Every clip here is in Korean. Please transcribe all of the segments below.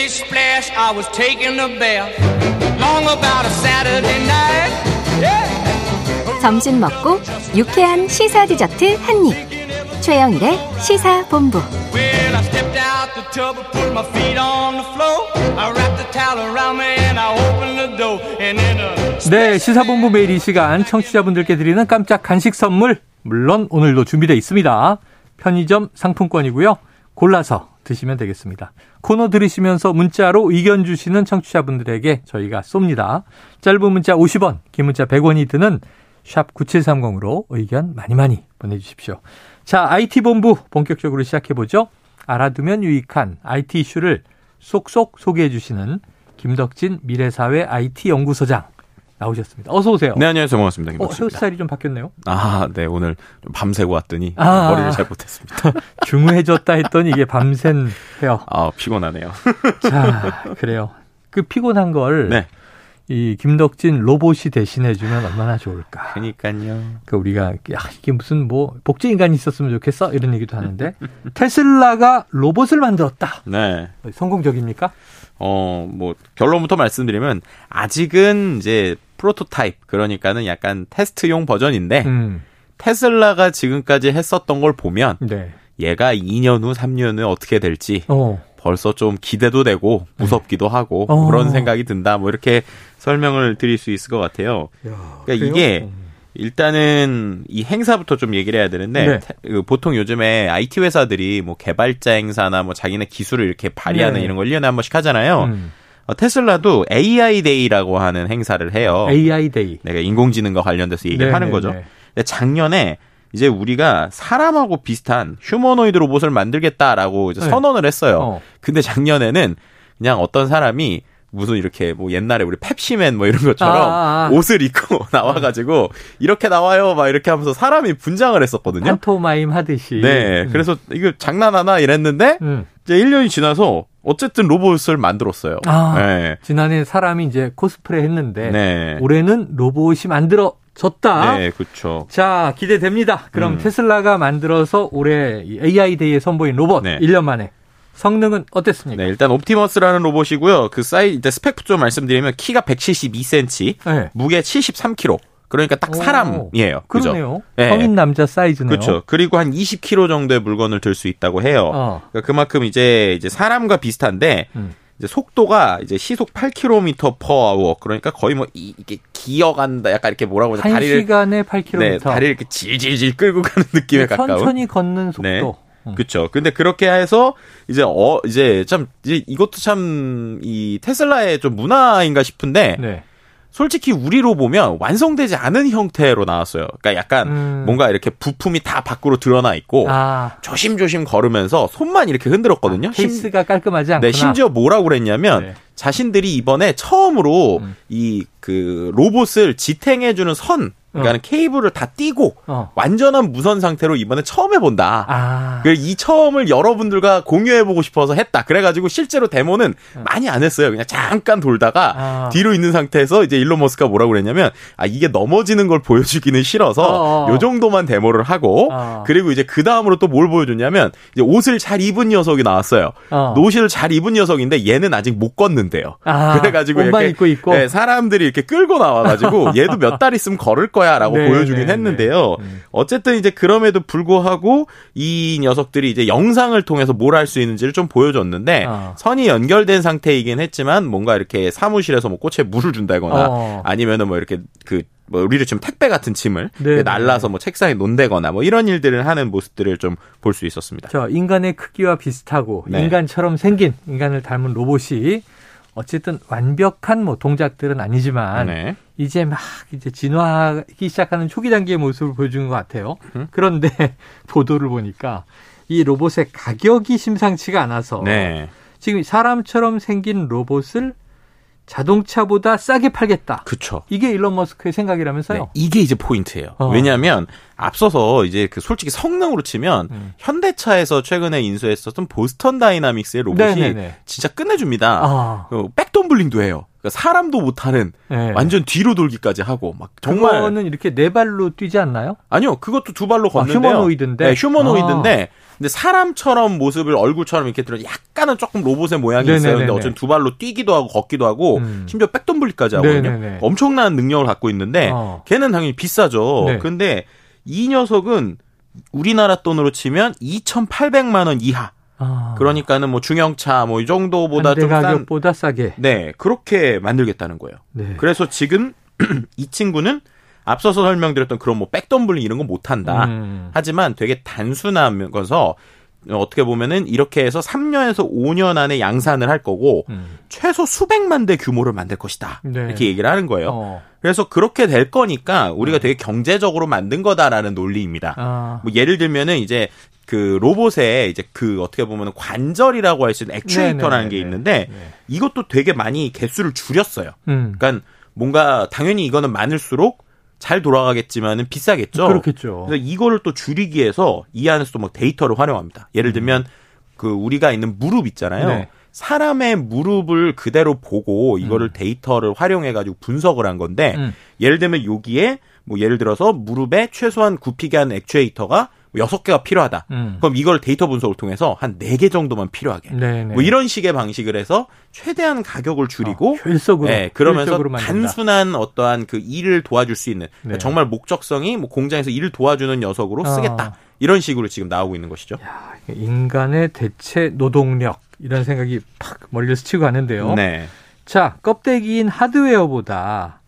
Splish splash, I was taking a bath. Long about a Saturday night. Yeah. 점심 먹고 유쾌한 시사 디저트 한 입. 최영일의 시사 본부. Well, I stepped out the tub and put my feet on the floor. I wrapped the towel around me and I opened the door. And then a 네, 시사본부 매일 이 시간 청취자분들께 드리는 깜짝 간식 선물 물론 오늘도 준비되어 있습니다. 편의점 상품권이고요. 골라서 드시면 되겠습니다. 코너 들으시면서 문자로 의견 주시는 청취자분들에게 저희가 쏩니다. 짧은 문자 50원, 긴 문자 100원이 드는 샵 9730으로 의견 많이 많이 보내주십시오. 자, IT본부 본격적으로 시작해보죠. 알아두면 유익한 IT 이슈를 쏙쏙 소개해 주시는 김덕진 미래사회 IT연구소장 나오셨습니다. 어서 오세요. 네, 안녕하세요. 반갑습니다. 어. 헤어스타일이 좀 바뀌었네요. 아, 네. 오늘 좀 밤새고 왔더니 아. 머리를 잘 못했습니다. 중후해졌다 했더니 이게 밤샌 헤어. 아, 피곤하네요. 자, 그래요. 그 피곤한 걸이 네. 김덕진 로봇이 대신해주면 얼마나 좋을까. 그러니까요. 그 우리가 야, 이게 무슨 뭐 복제 인간이 있었으면 좋겠어 이런 얘기도 하는데 테슬라가 로봇을 만들었다. 네. 성공적입니까? 어, 뭐 결론부터 말씀드리면 아직은 이제 프로토타입 그러니까는 약간 테스트용 버전인데 음, 테슬라가 지금까지 했었던 걸 보면 네. 얘가 2년 후, 3년 후에 어떻게 될지 어, 벌써 좀 기대도 되고 무섭기도 하고 어. 그런 생각이 든다. 뭐 이렇게 설명을 드릴 수 있을 것 같아요. 야, 그러니까 그래요? 이게 음. 일단은 이 행사부터 좀 얘기를 해야 되는데 네. 테- 그 보통 요즘에 IT 회사들이 뭐 개발자 행사나 뭐 자기네 기술을 이렇게 발휘하는 네. 이런 걸 1년에 한 번씩 하잖아요. 음, 어, 테슬라도 AI Day라고 하는 행사를 해요. AI Day. 내가 인공지능과 관련돼서 얘기를 네, 하는 네, 거죠. 네. 근데 작년에 이제 우리가 사람하고 비슷한 휴머노이드 로봇을 만들겠다라고 이제 네. 선언을 했어요. 어. 근데 작년에는 그냥 어떤 사람이 무슨 이렇게 뭐 옛날에 우리 펩시맨 뭐 이런 것처럼 아, 아, 아. 옷을 입고 나와가지고 이렇게 나와요 막 이렇게 하면서 사람이 분장을 했었거든요. 판토마임 하듯이. 네. 음. 그래서 이거 장난하나 이랬는데 음. 이제 1년이 지나서 어쨌든 로봇을 만들었어요. 아, 네. 지난해 사람이 이제 코스프레 했는데 네. 올해는 로봇이 만들어 졌다. 네, 그렇죠. 자, 기대됩니다. 그럼 음. 테슬라가 만들어서 올해 이 AI 데이에 선보인 로봇 네. 1년 만에 성능은 어땠습니까? 네, 일단 옵티머스라는 로봇이고요. 그 사이 이제 스펙 좀 말씀드리면 키가 172cm, 네. 무게 73kg. 그러니까 딱 오. 사람이에요. 그죠? 그러네요. 네. 성인 남자 사이즈네요. 그렇죠. 그리고 한 20kg 정도의 물건을 들 수 있다고 해요. 어. 그러니까 그만큼 이제 이제 사람과 비슷한데 음. 이제 속도가 이제 시속 8km per hour. 그러니까 거의 뭐 이, 게 기어간다. 약간 이렇게 뭐라고 하죠? 한 다리를 시간에 8km. 네, 다리를 이렇게 질질질 끌고 가는 느낌에 가까운. 천천히 걷는 속도. 네. 음. 그렇죠. 근데 그렇게 해서 이제 어 이제 참 이제 이것도 참 이 테슬라의 좀 문화인가 싶은데 네. 솔직히 우리로 보면 완성되지 않은 형태로 나왔어요. 그러니까 약간 음. 뭔가 이렇게 부품이 다 밖으로 드러나 있고 아, 조심조심 걸으면서 손만 이렇게 흔들었거든요. 심- 케이스가 깔끔하지 않구나. 네, 심지어 뭐라고 그랬냐면 네. 자신들이 이번에 처음으로 음. 이그 로봇을 지탱해주는 선, 그러니까 케이블을 다 띄고 어. 완전한 무선 상태로 이번에 처음 해본다. 아. 그이 처음을 여러분들과 공유해보고 싶어서 했다. 그래가지고 실제로 데모는 많이 안 했어요. 그냥 잠깐 돌다가 아. 뒤로 있는 상태에서 이제 일론 머스크가 뭐라고 그랬냐면 아 이게 넘어지는 걸 보여주기는 싫어서 어어. 요 정도만 데모를 하고 어. 그리고 이제 그 다음으로 또 뭘 보여줬냐면 이제 옷을 잘 입은 녀석이 나왔어요. 어. 노시를 잘 입은 녀석인데 얘는 아직 못 걷는데요. 아, 그래가지고 이렇게 입고 있고? 네, 사람들이 이렇게 끌고 나와가지고 얘도 몇 달 있으면 걸을 거 야라고 네, 보여주긴 네, 했는데요. 네. 음. 어쨌든 이제 그럼에도 불구하고 이 녀석들이 이제 영상을 통해서 뭘 할 수 있는지를 좀 보여줬는데 어. 선이 연결된 상태이긴 했지만 뭔가 이렇게 사무실에서 뭐 꽃에 물을 준다거나 어. 아니면은 뭐 이렇게 그뭐 우리를 지금 택배 같은 침을 네, 네. 날라서 뭐 책상에 논대거나 뭐 이런 일들을 하는 모습들을 좀 볼 수 있었습니다. 저 인간의 크기와 비슷하고 네. 인간처럼 생긴 인간을 닮은 로봇이 어쨌든 완벽한 뭐 동작들은 아니지만 네. 이제 막 이제 진화하기 시작하는 초기 단계의 모습을 보여주는 것 같아요. 음. 그런데 보도를 보니까 이 로봇의 가격이 심상치가 않아서 네. 지금 사람처럼 생긴 로봇을 자동차보다 싸게 팔겠다. 그쵸. 이게 일론 머스크의 생각이라면서요. 네, 이게 이제 포인트예요. 어. 왜냐하면 앞서서 이제 그 솔직히 성능으로 치면 음. 현대차에서 최근에 인수했었던 보스턴 다이나믹스의 로봇이 네네네. 진짜 끝내줍니다. 아. 그 백덤블링도 해요. 그러니까 사람도 못하는 네. 완전 뒤로 돌기까지 하고 막 정말 그거는 이렇게 네 발로 뛰지 않나요? 아니요 그것도 두 발로 아, 걷는데요. 휴머노이드인데? 네, 휴머노이드인데 근데 사람처럼 모습을 얼굴처럼 이렇게 들어 약간은 조금 로봇의 모양이 있어요. 근데 네네네네. 어쨌든 두 발로 뛰기도 하고 걷기도 하고 음. 심지어 백덤블리까지 하거든요. 네네네. 엄청난 능력을 갖고 있는데 어. 걔는 당연히 비싸죠. 네. 근데 이 녀석은 우리나라 돈으로 치면 2,800만 원 이하. 아, 그러니까는 뭐 중형차 뭐 이 정도보다 좀 싼. 가격보다 싸게. 네, 그렇게 만들겠다는 거예요. 네. 그래서 지금 이 친구는 앞서서 설명드렸던 그런 뭐 백덤블링 이런 거 못한다. 음. 하지만 되게 단순하면서 어떻게 보면은 이렇게 해서 3년에서 5년 안에 양산을 할 거고 음. 최소 수백만 대 규모를 만들 것이다. 네. 이렇게 얘기를 하는 거예요. 어. 그래서 그렇게 될 거니까 우리가 되게 경제적으로 만든 거다라는 논리입니다. 아. 뭐 예를 들면은 이제 그 로봇에 이제 그 어떻게 보면 관절이라고 할 수 있는 액추에이터라는 게. 있는데 네. 이것도 되게 많이 개수를 줄였어요. 음. 그러니까 뭔가 당연히 이거는 많을수록 잘 돌아가겠지만은 비싸겠죠. 그렇겠죠. 그래서 이거를 또 줄이기 위해서 이 안에서 또막 데이터를 활용합니다. 예를 들면 그 우리가 있는 무릎 있잖아요. 네. 사람의 무릎을 그대로 보고 이거를 음. 데이터를 활용해 가지고 분석을 한 건데 음. 예를 들면 여기에 뭐 예를 들어서 무릎에 최소한 굽히게 하는 액추에이터가 여섯 개가 필요하다. 음. 그럼 이걸 데이터 분석을 통해서 한 네 개 정도만 필요하게. 네네. 뭐 이런 식의 방식을 해서 최대한 가격을 줄이고 어, 효율적으로. 예, 그러면서 효율적으로. 단순한 어떠한 그 일을 도와줄 수 있는 그러니까 네. 정말 목적성이 뭐 공장에서 일을 도와주는 녀석으로 쓰겠다. 아. 이런 식으로 지금 나오고 있는 것이죠. 인간의 대체 노동력 이런 생각이 팍 머리를 스치고 가는데요. 네. 자, 껍데기인 하드웨어보다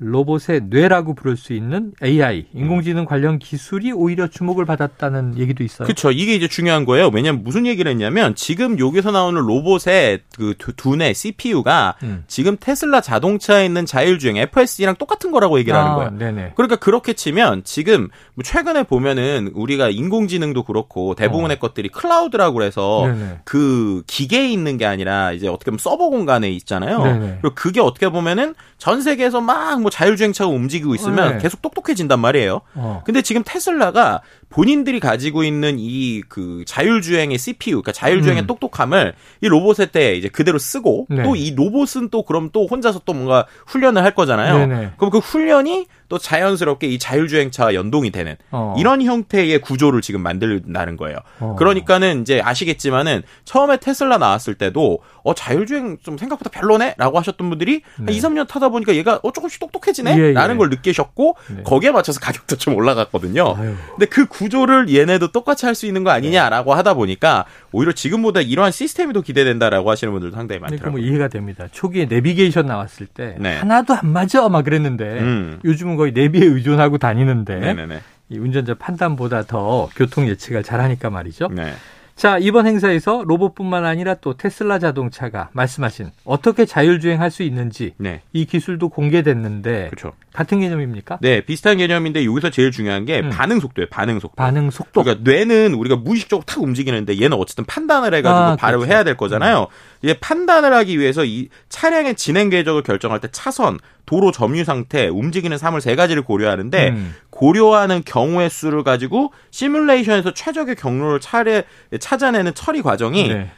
로봇의 뇌라고 부를 수 있는 AI, 인공지능 관련 기술이 오히려 주목을 받았다는 얘기도 있어요. 그렇죠. 이게 이제 중요한 거예요. 왜냐면 무슨 얘기를 했냐면 지금 여기서 나오는 로봇의 그 두- 두뇌 CPU가 음. 지금 테슬라 자동차에 있는 자율주행 FSD랑 똑같은 거라고 얘기를 하는 아, 거예요. 네네. 그러니까 그렇게 치면 지금 뭐 최근에 보면은 우리가 인공지능도 그렇고 대부분의 것들이 클라우드라고 어. 네네. 그 기계에 있는 게 아니라 이제 어떻게 보면 서버 공간에 있잖아요. 네네. 그리고 그게 어떻게 보면은 전 세계에서 막뭐 자율주행차가 움직이고 있으면 네. 계속 똑똑해진단 말이에요. 어. 근데 지금 테슬라가 본인들이 가지고 있는 이 그 자율주행의 CPU, 그러니까 자율주행의 음. 똑똑함을 이 로봇에 때 이제 그대로 쓰고 네. 또이 로봇은 또 그럼 또 혼자서 또 뭔가 훈련을 할 거잖아요. 네네. 그럼 그 훈련이 또 자연스럽게 이 자율주행차와 연동이 되는 어. 이런 형태의 구조를 지금 만들다는 거예요. 어. 그러니까는 이제 아시겠지만은 처음에 테슬라 나왔을 때도 어 자율주행 좀 생각보다 별로네라고 하셨던 분들이 한 네. 2, 3년 타다 보니까 얘가 어 조금씩 예, 똑똑해지네라는 예. 걸 느끼셨고 네. 거기에 맞춰서 가격도 좀 올라갔거든요. 아유. 근데 그 구조를 얘네도 똑같이 할 수 있는 거 아니냐라고 하다 보니까 오히려 지금보다 이러한 시스템이 더 기대된다라고 하시는 분들도 상당히 그러니까 많더라고요. 뭐 이해가 됩니다. 초기에 내비게이션 나왔을 때 네. 하나도 안 맞아 막 그랬는데 음. 요즘은 거의 내비에 의존하고 다니는데 네네네. 이 운전자 판단보다 더 교통 예측을 잘하니까 말이죠. 네. 자, 이번 행사에서 로봇뿐만 아니라 또 테슬라 자동차가 말씀하신 어떻게 자율주행할 수 있는지 네. 이 기술도 공개됐는데 그렇죠. 같은 개념입니까? 네, 비슷한 개념인데 여기서 제일 중요한 게 음. 반응 속도예요. 반응 속도. 반응 속도. 그러니까 뇌는 우리가 무의식적으로 탁 움직이는데 얘는 어쨌든 판단을 해가지고 아, 발을 그렇죠. 해야 될 거잖아요. 이제 판단을 하기 위해서 이 차량의 진행 궤적을 결정할 때 차선, 도로 점유 상태, 움직이는 사물 세 가지를 고려하는데 음. 고려하는 경우의 수를 가지고 시뮬레이션에서 최적의 경로를 차례 찾아내는 처리 과정이 네.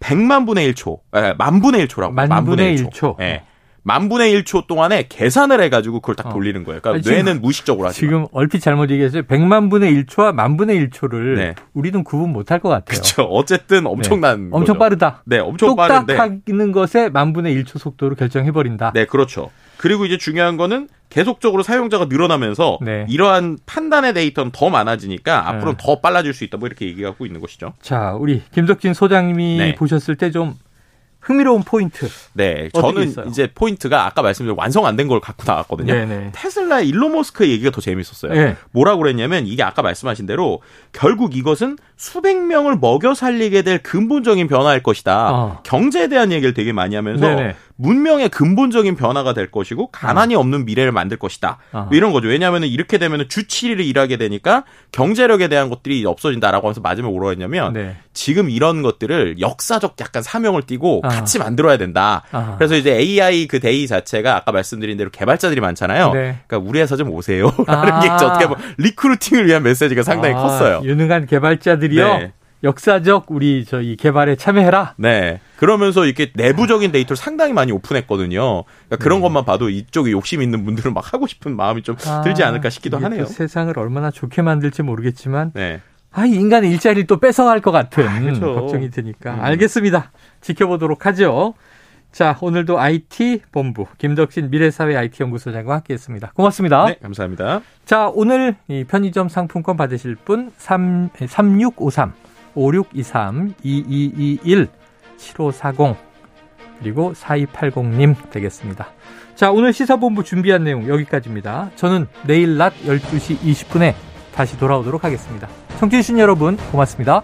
100만 분의 1초, 아, 만 분의 1초라고. 만 분의 1초. 예. 만 분의 1초 동안에 계산을 해가지고 그걸 딱 어. 돌리는 거예요. 그러니까 아니, 지금- 뇌는 무의식적으로 하지. 지금 얼핏 잘못 얘기했어요. 100만 분의 1초와 만 분의 1초를 네. 우리는 구분 못할 것 같아요. 그렇죠. 어쨌든 엄청난. 엄청 거죠. 빠르다. 네, 엄청 빠른데. 똑딱하는 것에 만 분의 1초 속도로 결정해 버린다. 네, 그렇죠. 그리고 이제 중요한 거는 계속적으로 사용자가 늘어나면서 네. 이러한 판단의 데이터는 더 많아지니까 앞으로는 네. 더 빨라질 수 있다. 뭐 이렇게 얘기하고 있는 것이죠. 자, 우리 김덕진 소장님이 네. 보셨을 때좀 흥미로운 포인트. 네, 저는 있어요? 이제 포인트가 아까 말씀드린 완성 안 된 걸 갖고 나왔거든요. 네네. 테슬라의 일론 머스크의 얘기가 더 재밌었어요. 네. 뭐라고 그랬냐면 이게 아까 말씀하신 대로 결국 이것은 수백 명을 먹여 살리게 될 근본적인 변화일 것이다. 어. 경제에 대한 얘기를 되게 많이 하면서 네네. 문명의 근본적인 변화가 될 것이고 가난이 없는 미래를 만들 것이다. 어. 뭐 이런 거죠. 왜냐하면 이렇게 되면 주치리를 일하게 되니까 경제력에 대한 것들이 없어진다라고 하면서 마지막에 뭐라고 했냐면 네. 지금 이런 것들을 역사적 약간 사명을 띠고 아. 같이 만들어야 된다. 아. 그래서 이제 AI 그 Day 자체가 아까 말씀드린 대로 개발자들이 많잖아요. 네. 그러니까 우리 회사 좀 오세요. 아. 라는 게 어떻게 보면 recruiting을 위한 메시지가 상당히 아, 컸어요. 유능한 개발자들이요. 네. 역사적 우리 저희 개발에 참여해라. 네. 그러면서 이렇게 내부적인 데이터를 상당히 많이 오픈했거든요. 그러니까 그런 것만 봐도 이쪽에 욕심 있는 분들은 막 하고 싶은 마음이 좀 들지 않을까 싶기도 아, 하네요. 세상을 얼마나 좋게 만들지 모르겠지만 네. 아, 이 인간의 일자리를 또 뺏어갈 것 같은 그렇죠. 걱정이 드니까. 음. 알겠습니다. 지켜보도록 하죠. 자, 오늘도 IT 본부 김덕신 미래사회 IT 연구소장과 함께 했습니다. 고맙습니다. 네, 감사합니다. 자, 오늘 이 편의점 상품권 받으실 분 3, 3653 5623 2221 7540 그리고 4280님 되겠습니다. 자, 오늘 시사본부 준비한 내용 여기까지입니다. 저는 내일 낮 12시 20분에 다시 돌아오도록 하겠습니다. 청취해주신 여러분 고맙습니다.